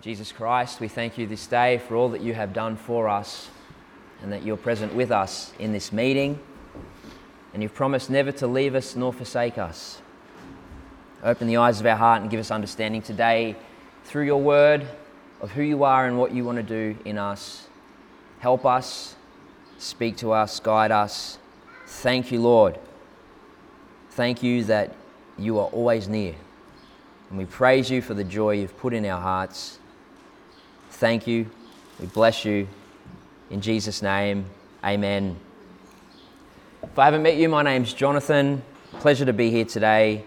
Jesus Christ, we thank you this day for all that you have done for us and that you're present with us in this meeting. And you've promised never to leave us nor forsake us. Open the eyes of our heart and give us understanding today through your word of who you are and what you want to do in us. Help us, speak to us, guide us. Thank you, Lord. Thank you that you are always near. And we praise you for the joy you've put in our hearts. Thank you. We bless you. In Jesus' name, amen. If I haven't met you, my name's Jonathan. Pleasure to be here today.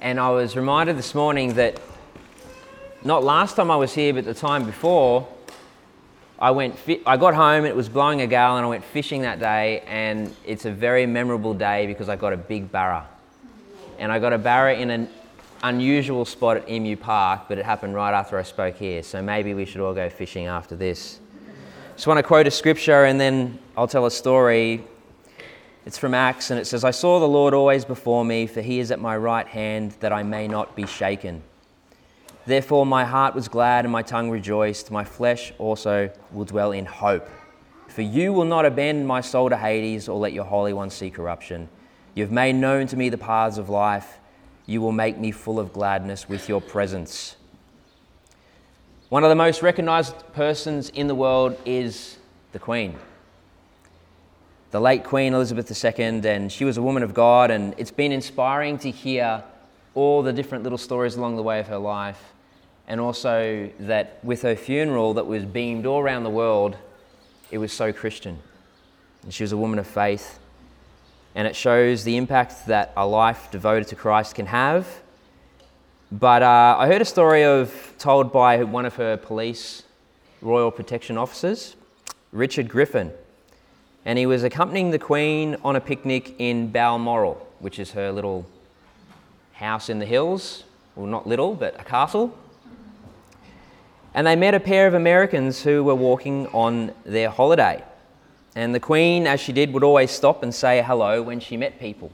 And I was reminded this morning that not last time I was here, but the time before, I went. Fi- I got home. It was blowing a gale, and I went fishing that day. And it's a very memorable day because I got a big barra, and I got a barra in an unusual spot at Emu Park, but it happened right after I spoke here. So maybe we should all go fishing after this. Just want to quote a scripture, and then I'll tell a story. It's from Acts, and it says, "I saw the Lord always before me, for He is at my right hand, that I may not be shaken." Therefore, my heart was glad and my tongue rejoiced. My flesh also will dwell in hope. For you will not abandon my soul to Hades or let your Holy One see corruption. You have made known to me the paths of life. You will make me full of gladness with your presence. One of the most recognized persons in the world is the Queen. The late Queen Elizabeth II, and she was a woman of God, and it's been inspiring to hear all the different little stories along the way of her life and also that with her funeral that was beamed all around the world, it was so Christian. And she was a woman of faith. And it shows the impact that a life devoted to Christ can have. But uh, I heard a story of told by one of her police royal protection officers, Richard Griffin. And he was accompanying the Queen on a picnic in Balmoral, which is her little house in the hills. Well, not little, but a castle and they met a pair of Americans who were walking on their holiday. And the Queen, as she did, would always stop and say hello when she met people.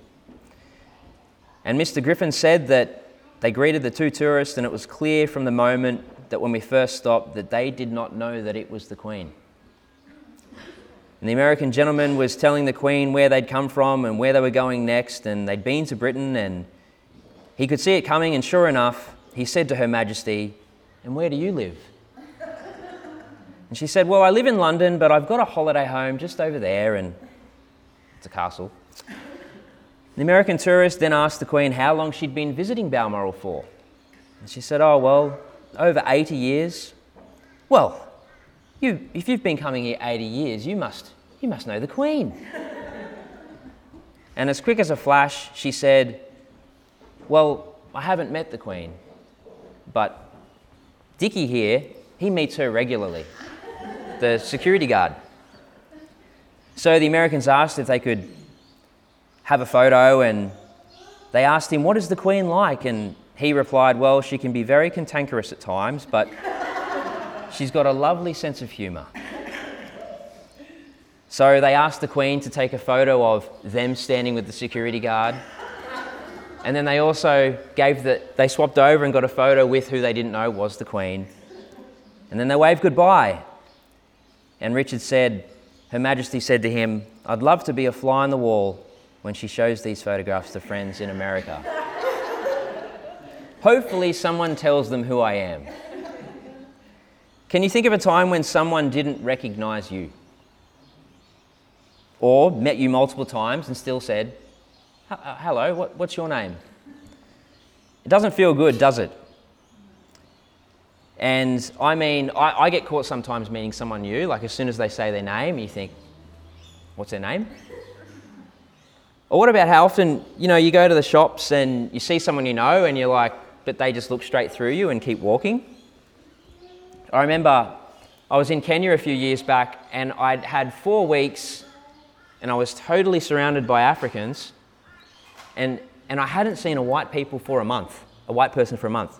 And Mr. Griffin said that they greeted the two tourists, and it was clear from the moment that when we first stopped that they did not know that it was the Queen. And the American gentleman was telling the Queen where they'd come from and where they were going next, and they'd been to Britain, and he could see it coming, and sure enough, he said to Her Majesty, and where do you live? And she said, Well, I live in London, but I've got a holiday home just over there, and it's a castle. The American tourist then asked the Queen how long she'd been visiting Balmoral for. And she said, Oh, well, over 80 years. Well, you, if you've been coming here 80 years, you must, you must know the Queen. and as quick as a flash, she said, Well, I haven't met the Queen, but Dickie here, he meets her regularly, the security guard. So the Americans asked if they could have a photo, and they asked him, What is the Queen like? And he replied, Well, she can be very cantankerous at times, but she's got a lovely sense of humour. So they asked the Queen to take a photo of them standing with the security guard. And then they also gave the, they swapped over and got a photo with who they didn't know was the Queen. And then they waved goodbye. And Richard said, Her Majesty said to him, I'd love to be a fly on the wall when she shows these photographs to friends in America. Hopefully, someone tells them who I am. Can you think of a time when someone didn't recognize you? Or met you multiple times and still said, uh, hello, what, what's your name? It doesn't feel good, does it? And I mean, I, I, get caught sometimes meeting someone new, like as soon as they say their name, you think, what's their name? Or what about how often, you know, you go to the shops and you see someone you know and you're like, but they just look straight through you and keep walking? I remember I was in Kenya a few years back and I'd had four weeks and I was totally surrounded by Africans and, and I hadn't seen a white people for a month, a white person for a month.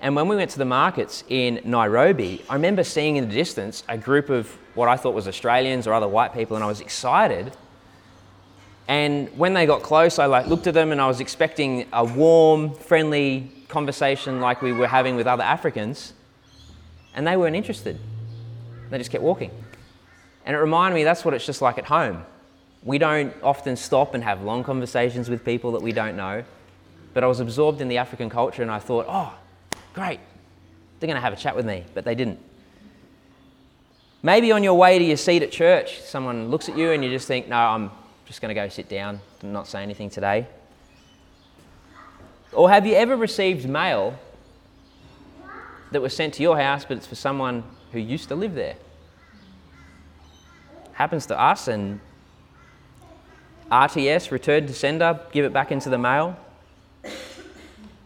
And when we went to the markets in Nairobi, I remember seeing in the distance a group of what I thought was Australians or other white people, and I was excited. And when they got close, I like looked at them and I was expecting a warm, friendly conversation like we were having with other Africans. And they weren't interested. They just kept walking. And it reminded me that's what it's just like at home. We don't often stop and have long conversations with people that we don't know. But I was absorbed in the African culture and I thought, oh, great, they're going to have a chat with me. But they didn't. Maybe on your way to your seat at church, someone looks at you and you just think, no, I'm just going to go sit down and not say anything today. Or have you ever received mail that was sent to your house, but it's for someone who used to live there? Happens to us, and RTS, return to sender, give it back into the mail.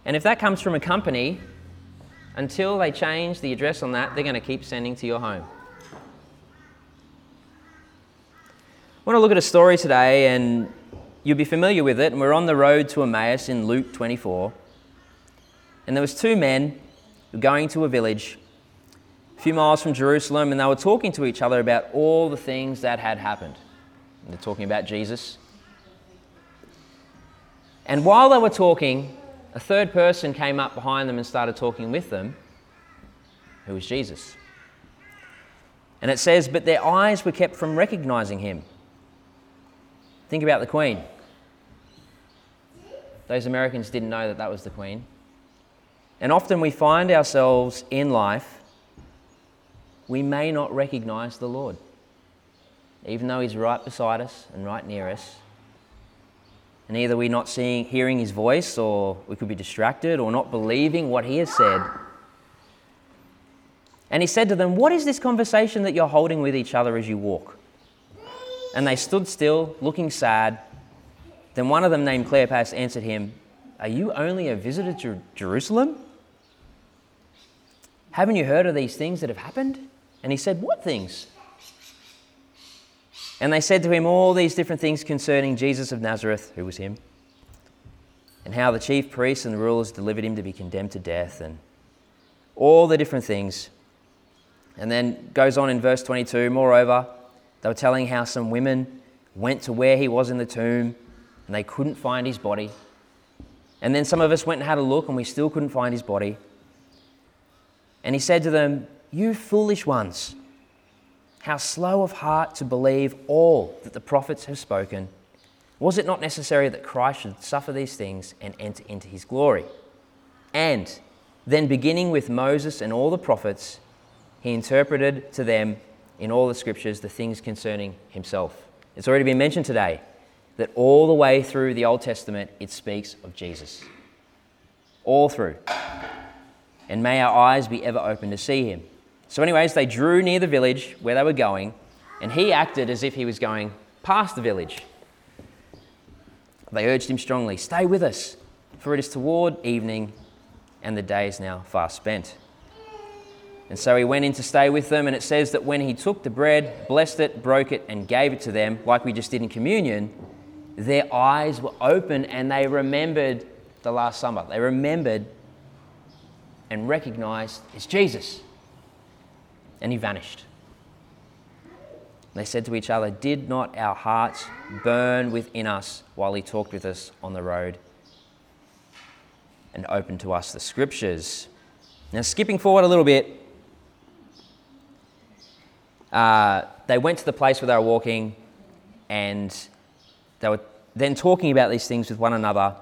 And if that comes from a company, until they change the address on that, they're going to keep sending to your home. I want to look at a story today, and you'll be familiar with it. And we're on the road to Emmaus in Luke 24. And there was two men going to a village a few miles from Jerusalem, and they were talking to each other about all the things that had happened. And they're talking about Jesus. And while they were talking, a third person came up behind them and started talking with them, who was Jesus. And it says, But their eyes were kept from recognizing him. Think about the Queen. Those Americans didn't know that that was the Queen. And often we find ourselves in life, we may not recognize the Lord, even though He's right beside us and right near us. And either we're not seeing, hearing his voice, or we could be distracted, or not believing what he has said. And he said to them, What is this conversation that you're holding with each other as you walk? And they stood still, looking sad. Then one of them, named Cleopas, answered him, Are you only a visitor to Jerusalem? Haven't you heard of these things that have happened? And he said, What things? And they said to him all these different things concerning Jesus of Nazareth, who was him, and how the chief priests and the rulers delivered him to be condemned to death, and all the different things. And then goes on in verse 22 Moreover, they were telling how some women went to where he was in the tomb and they couldn't find his body. And then some of us went and had a look and we still couldn't find his body. And he said to them, You foolish ones. How slow of heart to believe all that the prophets have spoken. Was it not necessary that Christ should suffer these things and enter into his glory? And then, beginning with Moses and all the prophets, he interpreted to them in all the scriptures the things concerning himself. It's already been mentioned today that all the way through the Old Testament it speaks of Jesus. All through. And may our eyes be ever open to see him. So, anyways, they drew near the village where they were going, and he acted as if he was going past the village. They urged him strongly, Stay with us, for it is toward evening, and the day is now far spent. And so he went in to stay with them, and it says that when he took the bread, blessed it, broke it, and gave it to them, like we just did in communion, their eyes were open and they remembered the last supper. They remembered and recognized it's Jesus and he vanished. They said to each other, Did not our hearts burn within us while he talked with us on the road and opened to us the scriptures? Now, skipping forward a little bit, uh, they went to the place where they were walking and they were then talking about these things with one another.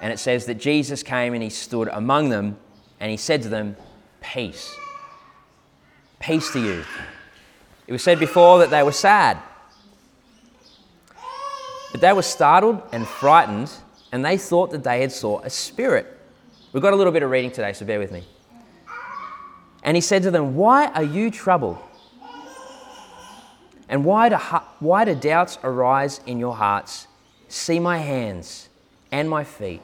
And it says that Jesus came and he stood among them and he said to them, Peace. Peace to you. It was said before that they were sad. But they were startled and frightened, and they thought that they had saw a spirit. We've got a little bit of reading today, so bear with me. And he said to them, Why are you troubled? And why do, why do doubts arise in your hearts? See my hands and my feet.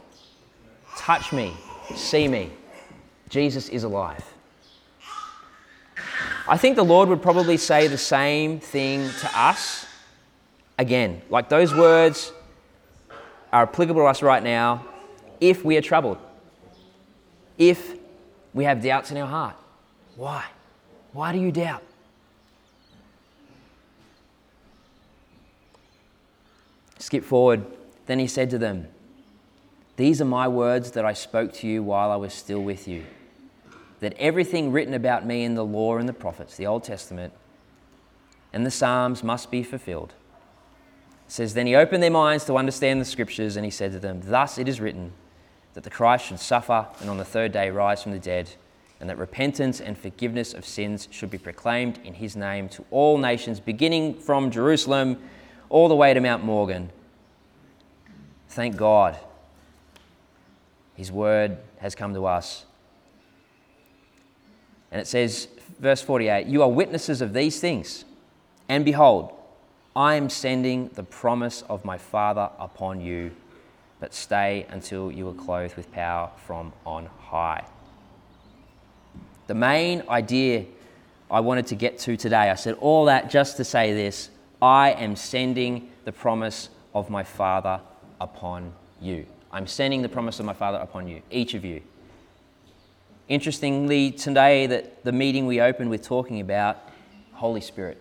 Touch me, see me. Jesus is alive. I think the Lord would probably say the same thing to us again. Like those words are applicable to us right now if we are troubled, if we have doubts in our heart. Why? Why do you doubt? Skip forward. Then he said to them, These are my words that I spoke to you while I was still with you that everything written about me in the law and the prophets, the Old Testament, and the Psalms must be fulfilled. It says, Then he opened their minds to understand the scriptures, and he said to them, Thus it is written that the Christ should suffer and on the third day rise from the dead, and that repentance and forgiveness of sins should be proclaimed in his name to all nations, beginning from Jerusalem all the way to Mount Morgan. Thank God. His word has come to us. And it says, verse 48 You are witnesses of these things. And behold, I am sending the promise of my Father upon you, but stay until you are clothed with power from on high. The main idea I wanted to get to today, I said all that just to say this I am sending the promise of my Father upon you. I'm sending the promise of my Father upon you, each of you. Interestingly, today that the meeting we opened with talking about Holy Spirit.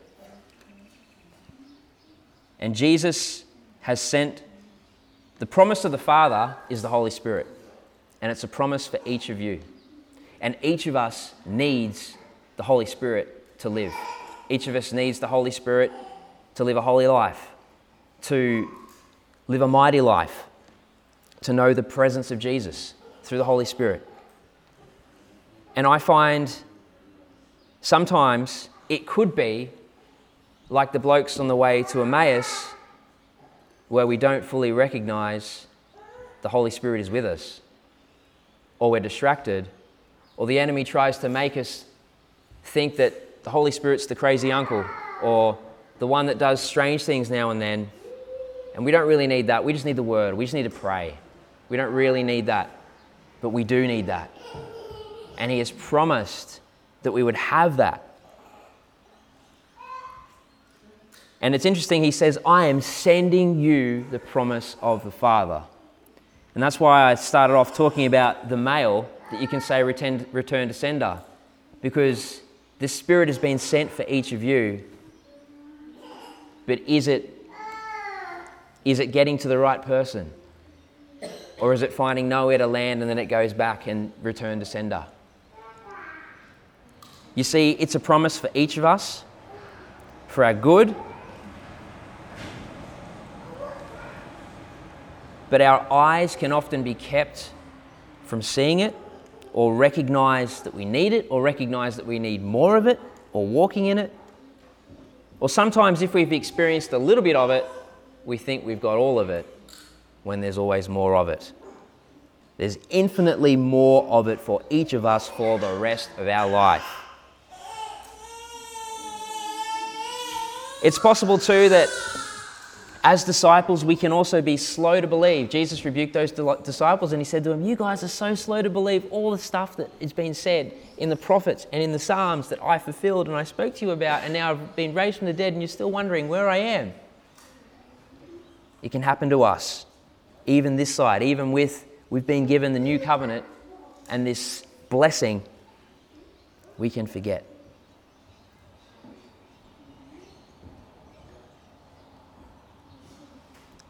And Jesus has sent the promise of the Father is the Holy Spirit. And it's a promise for each of you. And each of us needs the Holy Spirit to live. Each of us needs the Holy Spirit to live a holy life, to live a mighty life, to know the presence of Jesus through the Holy Spirit. And I find sometimes it could be like the blokes on the way to Emmaus, where we don't fully recognize the Holy Spirit is with us, or we're distracted, or the enemy tries to make us think that the Holy Spirit's the crazy uncle, or the one that does strange things now and then. And we don't really need that. We just need the word. We just need to pray. We don't really need that. But we do need that. And He has promised that we would have that. And it's interesting, he says, I am sending you the promise of the Father. And that's why I started off talking about the mail that you can say return, return to sender. Because the Spirit has been sent for each of you. But is it, is it getting to the right person? Or is it finding nowhere to land and then it goes back and return to sender? You see, it's a promise for each of us, for our good but our eyes can often be kept from seeing it or recognize that we need it or recognize that we need more of it or walking in it. Or sometimes, if we've experienced a little bit of it, we think we've got all of it when there's always more of it. There's infinitely more of it for each of us for the rest of our life. It's possible too that as disciples, we can also be slow to believe. Jesus rebuked those disciples and he said to them, You guys are so slow to believe all the stuff that is being said in the prophets and in the Psalms that I fulfilled and I spoke to you about, and now I've been raised from the dead, and you're still wondering where I am. It can happen to us, even this side, even with we've been given the new covenant and this blessing, we can forget.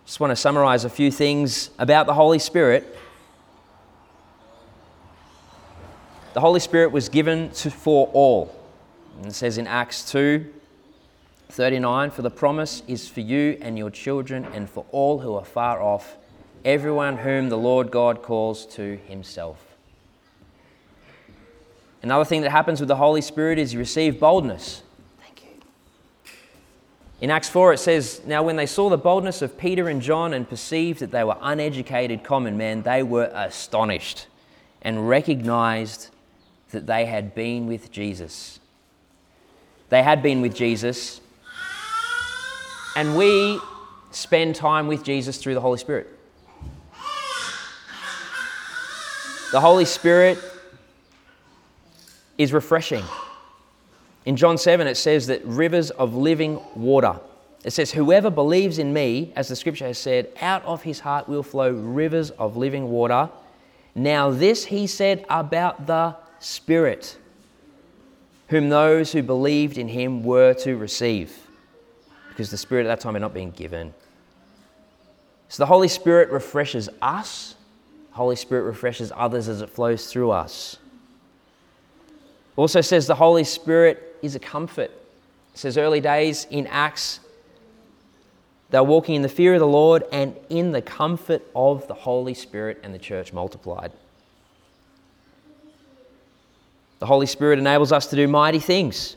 Just want to summarize a few things about the Holy Spirit. The Holy Spirit was given to, for all. And it says in Acts 2 39, For the promise is for you and your children and for all who are far off, everyone whom the Lord God calls to himself. Another thing that happens with the Holy Spirit is you receive boldness. In Acts 4, it says, Now when they saw the boldness of Peter and John and perceived that they were uneducated common men, they were astonished and recognized that they had been with Jesus. They had been with Jesus, and we spend time with Jesus through the Holy Spirit. The Holy Spirit is refreshing. In John 7, it says that rivers of living water. It says, Whoever believes in me, as the scripture has said, out of his heart will flow rivers of living water. Now, this he said about the Spirit, whom those who believed in him were to receive, because the Spirit at that time had not been given. So the Holy Spirit refreshes us, the Holy Spirit refreshes others as it flows through us. Also says the Holy Spirit is a comfort. It says early days in Acts, they were walking in the fear of the Lord and in the comfort of the Holy Spirit, and the church multiplied. The Holy Spirit enables us to do mighty things.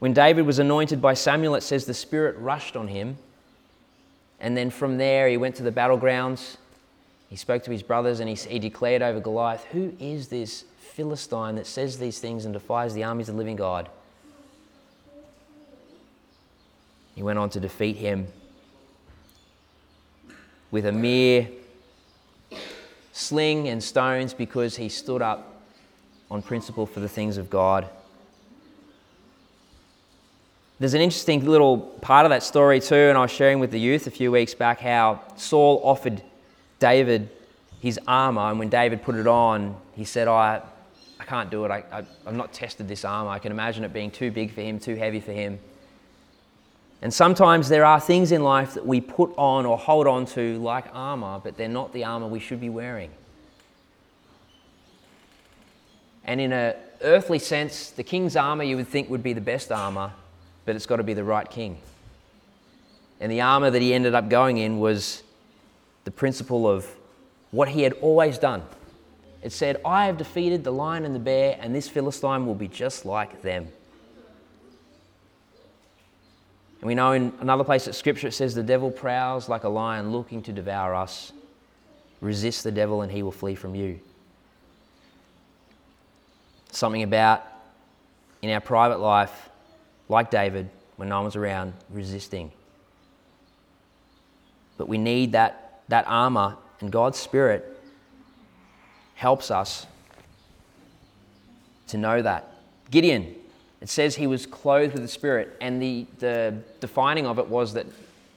When David was anointed by Samuel, it says the Spirit rushed on him. And then from there, he went to the battlegrounds. He spoke to his brothers and he, he declared over Goliath, Who is this Philistine that says these things and defies the armies of the living God? He went on to defeat him with a mere sling and stones because he stood up on principle for the things of God. There's an interesting little part of that story too, and I was sharing with the youth a few weeks back how Saul offered David his armor, and when David put it on, he said, I, I can't do it. I, I, I've not tested this armor. I can imagine it being too big for him, too heavy for him. And sometimes there are things in life that we put on or hold on to like armor, but they're not the armor we should be wearing. And in an earthly sense, the king's armor you would think would be the best armor, but it's got to be the right king. And the armor that he ended up going in was the principle of what he had always done. It said, I have defeated the lion and the bear, and this Philistine will be just like them. And we know in another place of Scripture it says, The devil prowls like a lion looking to devour us. Resist the devil, and he will flee from you. Something about in our private life like David, when no one's around, resisting. But we need that, that armor, and God's Spirit helps us to know that. Gideon, it says he was clothed with the Spirit, and the, the defining of it was that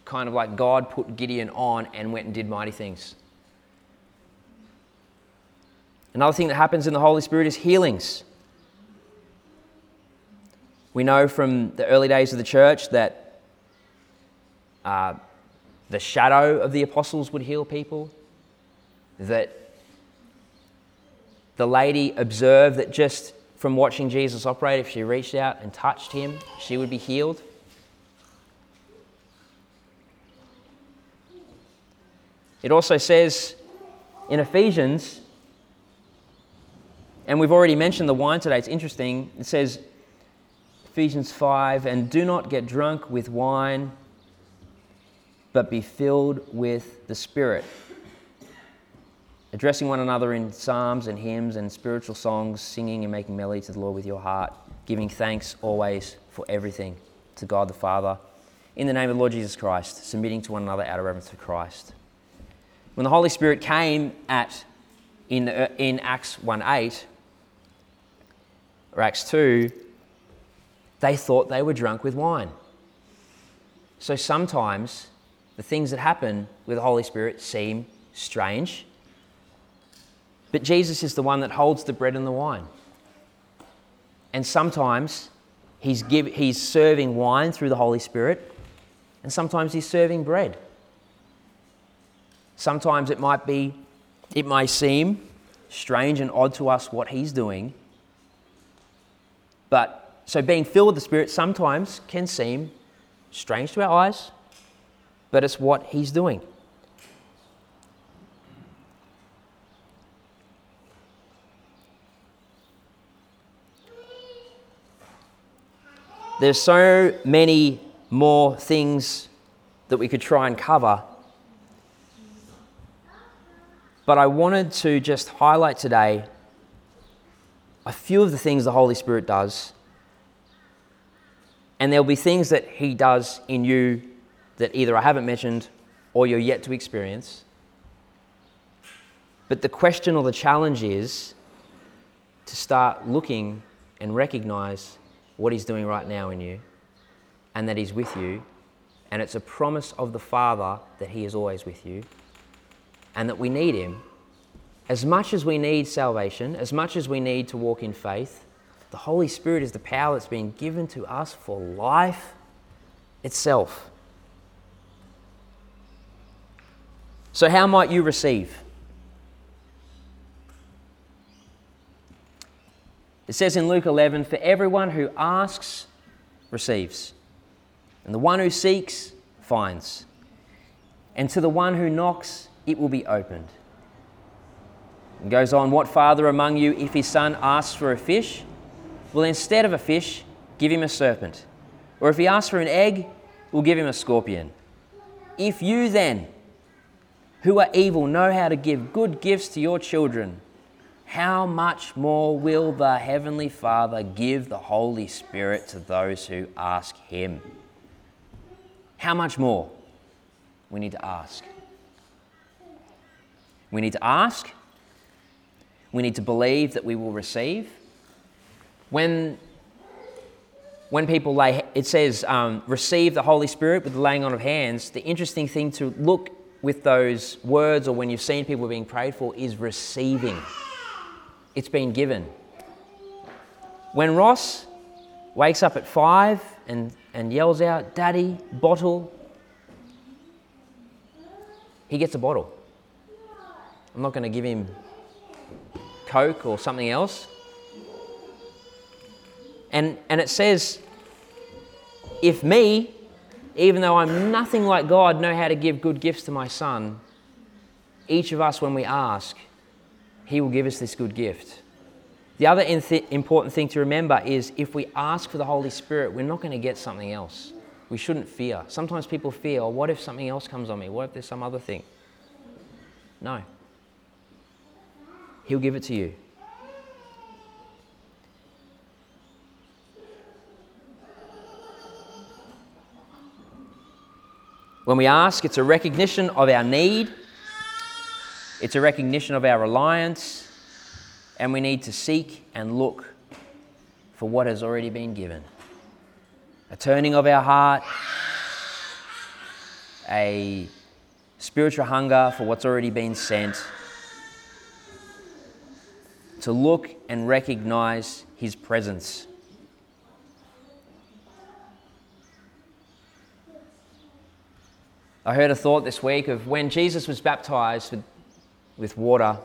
kind of like God put Gideon on and went and did mighty things. Another thing that happens in the Holy Spirit is healings. We know from the early days of the church that uh, the shadow of the apostles would heal people, that the lady observed that just from watching Jesus operate, if she reached out and touched him, she would be healed. It also says in Ephesians, and we've already mentioned the wine today, it's interesting. It says, Ephesians 5 and do not get drunk with wine, but be filled with the Spirit. Addressing one another in psalms and hymns and spiritual songs, singing and making melody to the Lord with your heart, giving thanks always for everything to God the Father, in the name of the Lord Jesus Christ, submitting to one another out of reverence for Christ. When the Holy Spirit came at in, uh, in Acts 1 8 or Acts 2, they thought they were drunk with wine. So sometimes the things that happen with the Holy Spirit seem strange, but Jesus is the one that holds the bread and the wine. And sometimes he's, give, he's serving wine through the Holy Spirit, and sometimes he's serving bread. Sometimes it might be, it may seem strange and odd to us what he's doing, but so, being filled with the Spirit sometimes can seem strange to our eyes, but it's what He's doing. There's so many more things that we could try and cover. But I wanted to just highlight today a few of the things the Holy Spirit does and there'll be things that He does in you that either I haven't mentioned or you're yet to experience. But the question or the challenge is to start looking and recognize what He's doing right now in you and that He's with you. And it's a promise of the Father that He is always with you and that we need Him. As much as we need salvation, as much as we need to walk in faith, the Holy Spirit is the power that's been given to us for life itself. So, how might you receive? It says in Luke 11, For everyone who asks receives, and the one who seeks finds, and to the one who knocks it will be opened. And goes on, What father among you, if his son asks for a fish, will instead of a fish give him a serpent? Or if he asks for an egg, will give him a scorpion? If you then, who are evil, know how to give good gifts to your children, how much more will the Heavenly Father give the Holy Spirit to those who ask Him? How much more? We need to ask. We need to ask. We need to believe that we will receive. When, when people lay, it says, um, receive the Holy Spirit with the laying on of hands, the interesting thing to look with those words or when you've seen people being prayed for is receiving. It's been given. When Ross wakes up at five and, and yells out, Daddy, bottle, he gets a bottle. I'm not going to give him Coke or something else. And, and it says, if me, even though I'm nothing like God, know how to give good gifts to my son, each of us, when we ask, he will give us this good gift. The other important thing to remember is if we ask for the Holy Spirit, we're not going to get something else. We shouldn't fear. Sometimes people fear, oh, what if something else comes on me? What if there's some other thing? No. He'll give it to you. When we ask, it's a recognition of our need, it's a recognition of our reliance, and we need to seek and look for what has already been given. A turning of our heart, a spiritual hunger for what's already been sent to look and recognize his presence. I heard a thought this week of when Jesus was baptized with, with water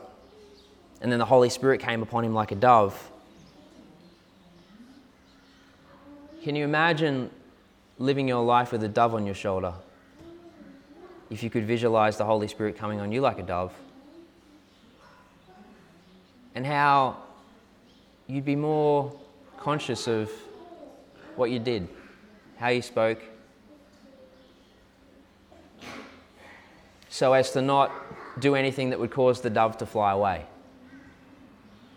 and then the Holy Spirit came upon him like a dove. Can you imagine living your life with a dove on your shoulder? If you could visualize the Holy Spirit coming on you like a dove and how you'd be more conscious of what you did, how you spoke, so as to not do anything that would cause the dove to fly away.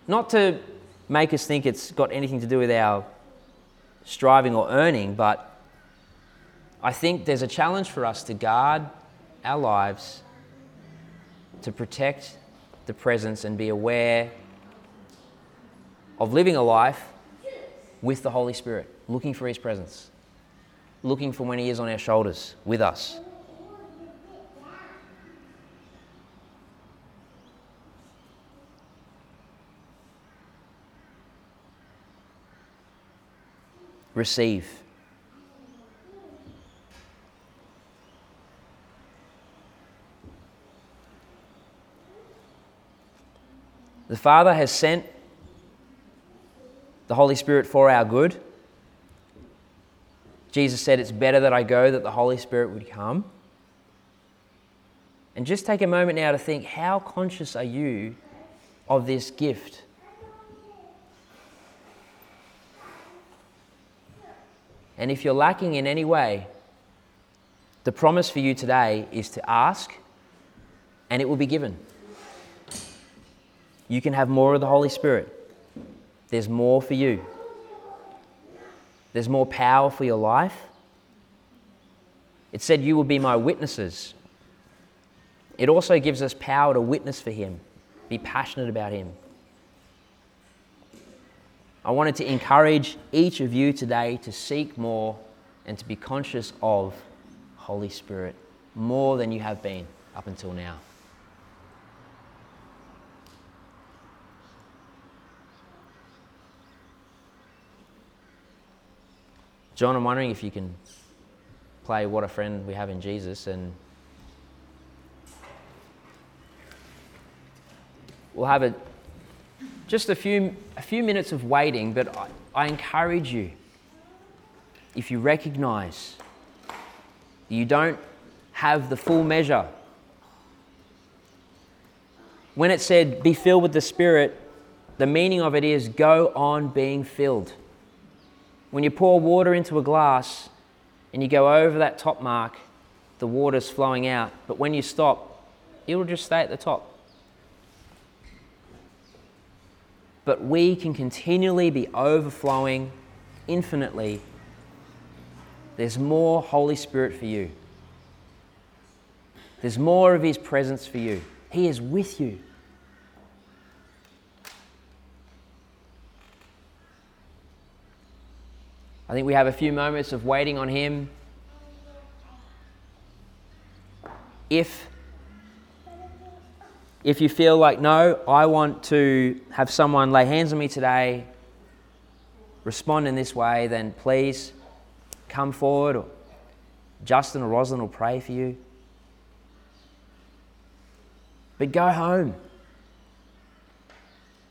Not to make us think it's got anything to do with our striving or earning, but I think there's a challenge for us to guard our lives, to protect the presence and be aware of living a life with the Holy Spirit, looking for His presence, looking for when He is on our shoulders with us. Receive. The Father has sent the Holy Spirit for our good. Jesus said, It's better that I go that the Holy Spirit would come. And just take a moment now to think how conscious are you of this gift? And if you're lacking in any way, the promise for you today is to ask and it will be given. You can have more of the Holy Spirit. There's more for you. There's more power for your life. It said, You will be my witnesses. It also gives us power to witness for Him, be passionate about Him. I wanted to encourage each of you today to seek more and to be conscious of Holy Spirit more than you have been up until now. John, I'm wondering if you can play What a Friend We Have in Jesus and we'll have a just a few, a few minutes of waiting, but I, I encourage you, if you recognize you don't have the full measure, when it said, be filled with the Spirit, the meaning of it is go on being filled. When you pour water into a glass and you go over that top mark, the water's flowing out. But when you stop, it'll just stay at the top. But we can continually be overflowing infinitely. There's more Holy Spirit for you. There's more of His presence for you. He is with you. I think we have a few moments of waiting on Him. If if you feel like, no, I want to have someone lay hands on me today, respond in this way, then please come forward. Or Justin or Rosalind will pray for you. But go home.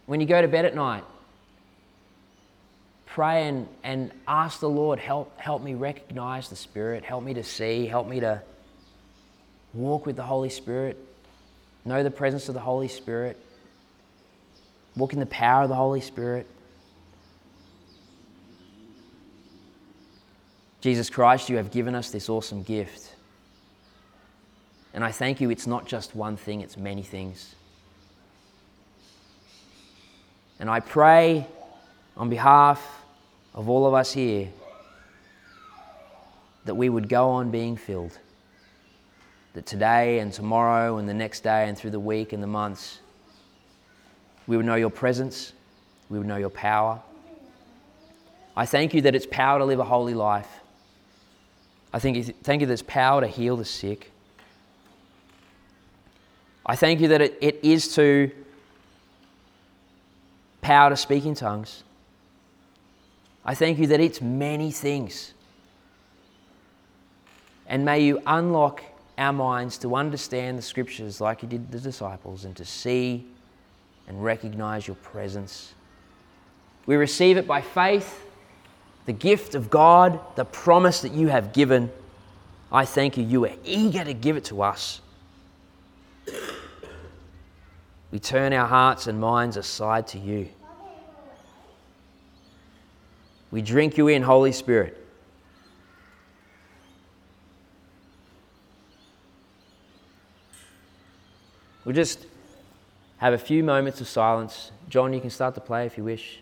When you go to bed at night, pray and, and ask the Lord, help, help me recognize the Spirit, help me to see, help me to walk with the Holy Spirit, know the presence of the Holy Spirit, walk in the power of the Holy Spirit. Jesus Christ, you have given us this awesome gift. And I thank you, it's not just one thing, it's many things. And I pray on behalf of all of us here that we would go on being filled. That today and tomorrow and the next day and through the week and the months, we would know your presence, we would know your power. I thank you that it's power to live a holy life. I thank you, thank you that it's power to heal the sick. I thank you that it, it is to power to speak in tongues. I thank you that it's many things. And may you unlock our minds to understand the scriptures like you did the disciples and to see and recognize your presence. We receive it by faith, the gift of God, the promise that you have given. I thank you. You are eager to give it to us. We turn our hearts and minds aside to you. We drink you in, Holy Spirit. We'll just have a few moments of silence. John, you can start to play if you wish.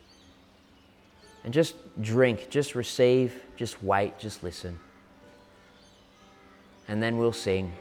And just drink, just receive, just wait, just listen. And then we'll sing.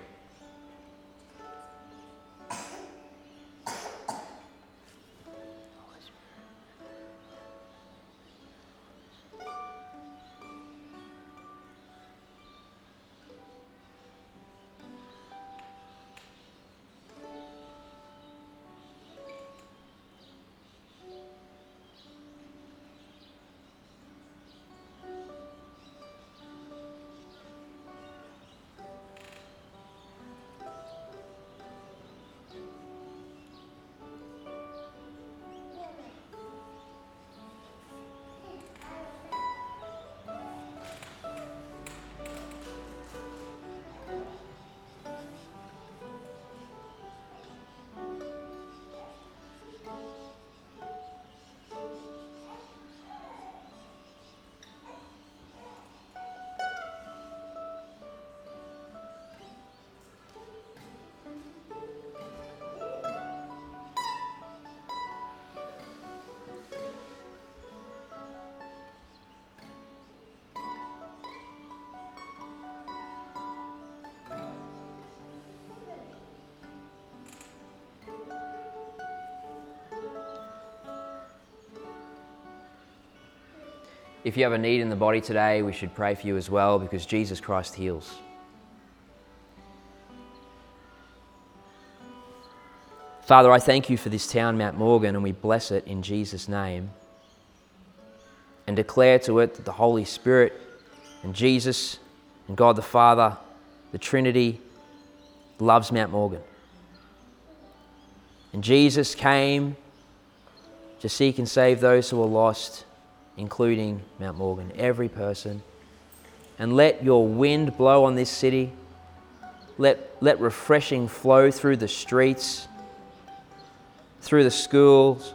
If you have a need in the body today, we should pray for you as well because Jesus Christ heals. Father, I thank you for this town, Mount Morgan, and we bless it in Jesus' name and declare to it that the Holy Spirit and Jesus and God the Father, the Trinity, loves Mount Morgan. And Jesus came to seek and save those who are lost, including Mount Morgan, every person. And let your wind blow on this city. Let, let refreshing flow through the streets, through the schools.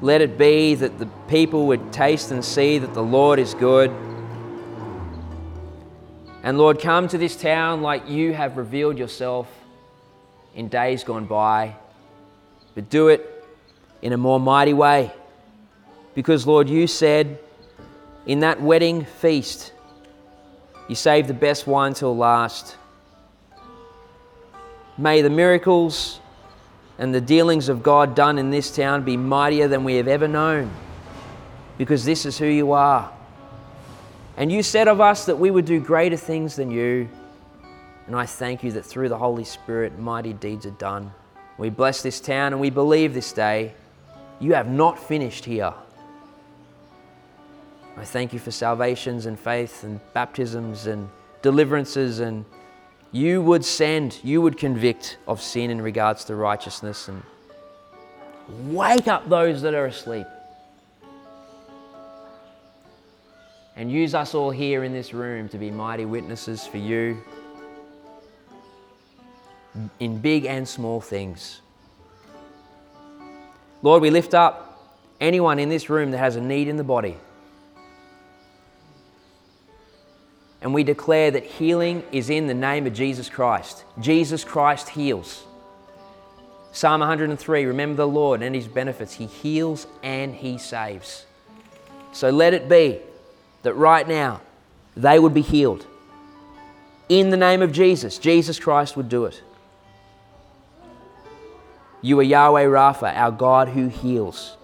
Let it be that the people would taste and see that the Lord is good. And Lord, come to this town like you have revealed yourself in days gone by, but do it in a more mighty way. Because, Lord, you said in that wedding feast, you saved the best wine till last. May the miracles and the dealings of God done in this town be mightier than we have ever known, because this is who you are. And you said of us that we would do greater things than you. And I thank you that through the Holy Spirit, mighty deeds are done. We bless this town and we believe this day you have not finished here. I thank you for salvations and faith and baptisms and deliverances, and you would send, you would convict of sin in regards to righteousness and wake up those that are asleep. And use us all here in this room to be mighty witnesses for you in big and small things. Lord, we lift up anyone in this room that has a need in the body. And we declare that healing is in the name of Jesus Christ. Jesus Christ heals. Psalm 103 Remember the Lord and his benefits. He heals and he saves. So let it be that right now they would be healed. In the name of Jesus, Jesus Christ would do it. You are Yahweh Rapha, our God who heals.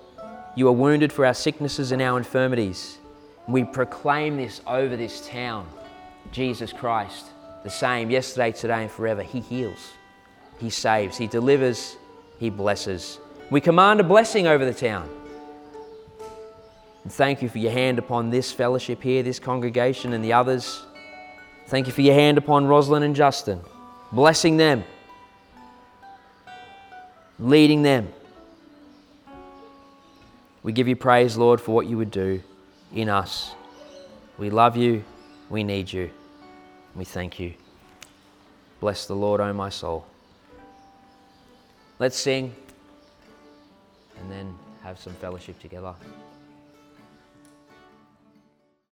You are wounded for our sicknesses and our infirmities. We proclaim this over this town. Jesus Christ, the same yesterday, today, and forever. He heals, He saves, He delivers, He blesses. We command a blessing over the town. And thank you for your hand upon this fellowship here, this congregation, and the others. Thank you for your hand upon Rosalind and Justin, blessing them, leading them. We give you praise, Lord, for what you would do in us. We love you. We need you. We thank you. Bless the Lord, O my soul. Let's sing and then have some fellowship together.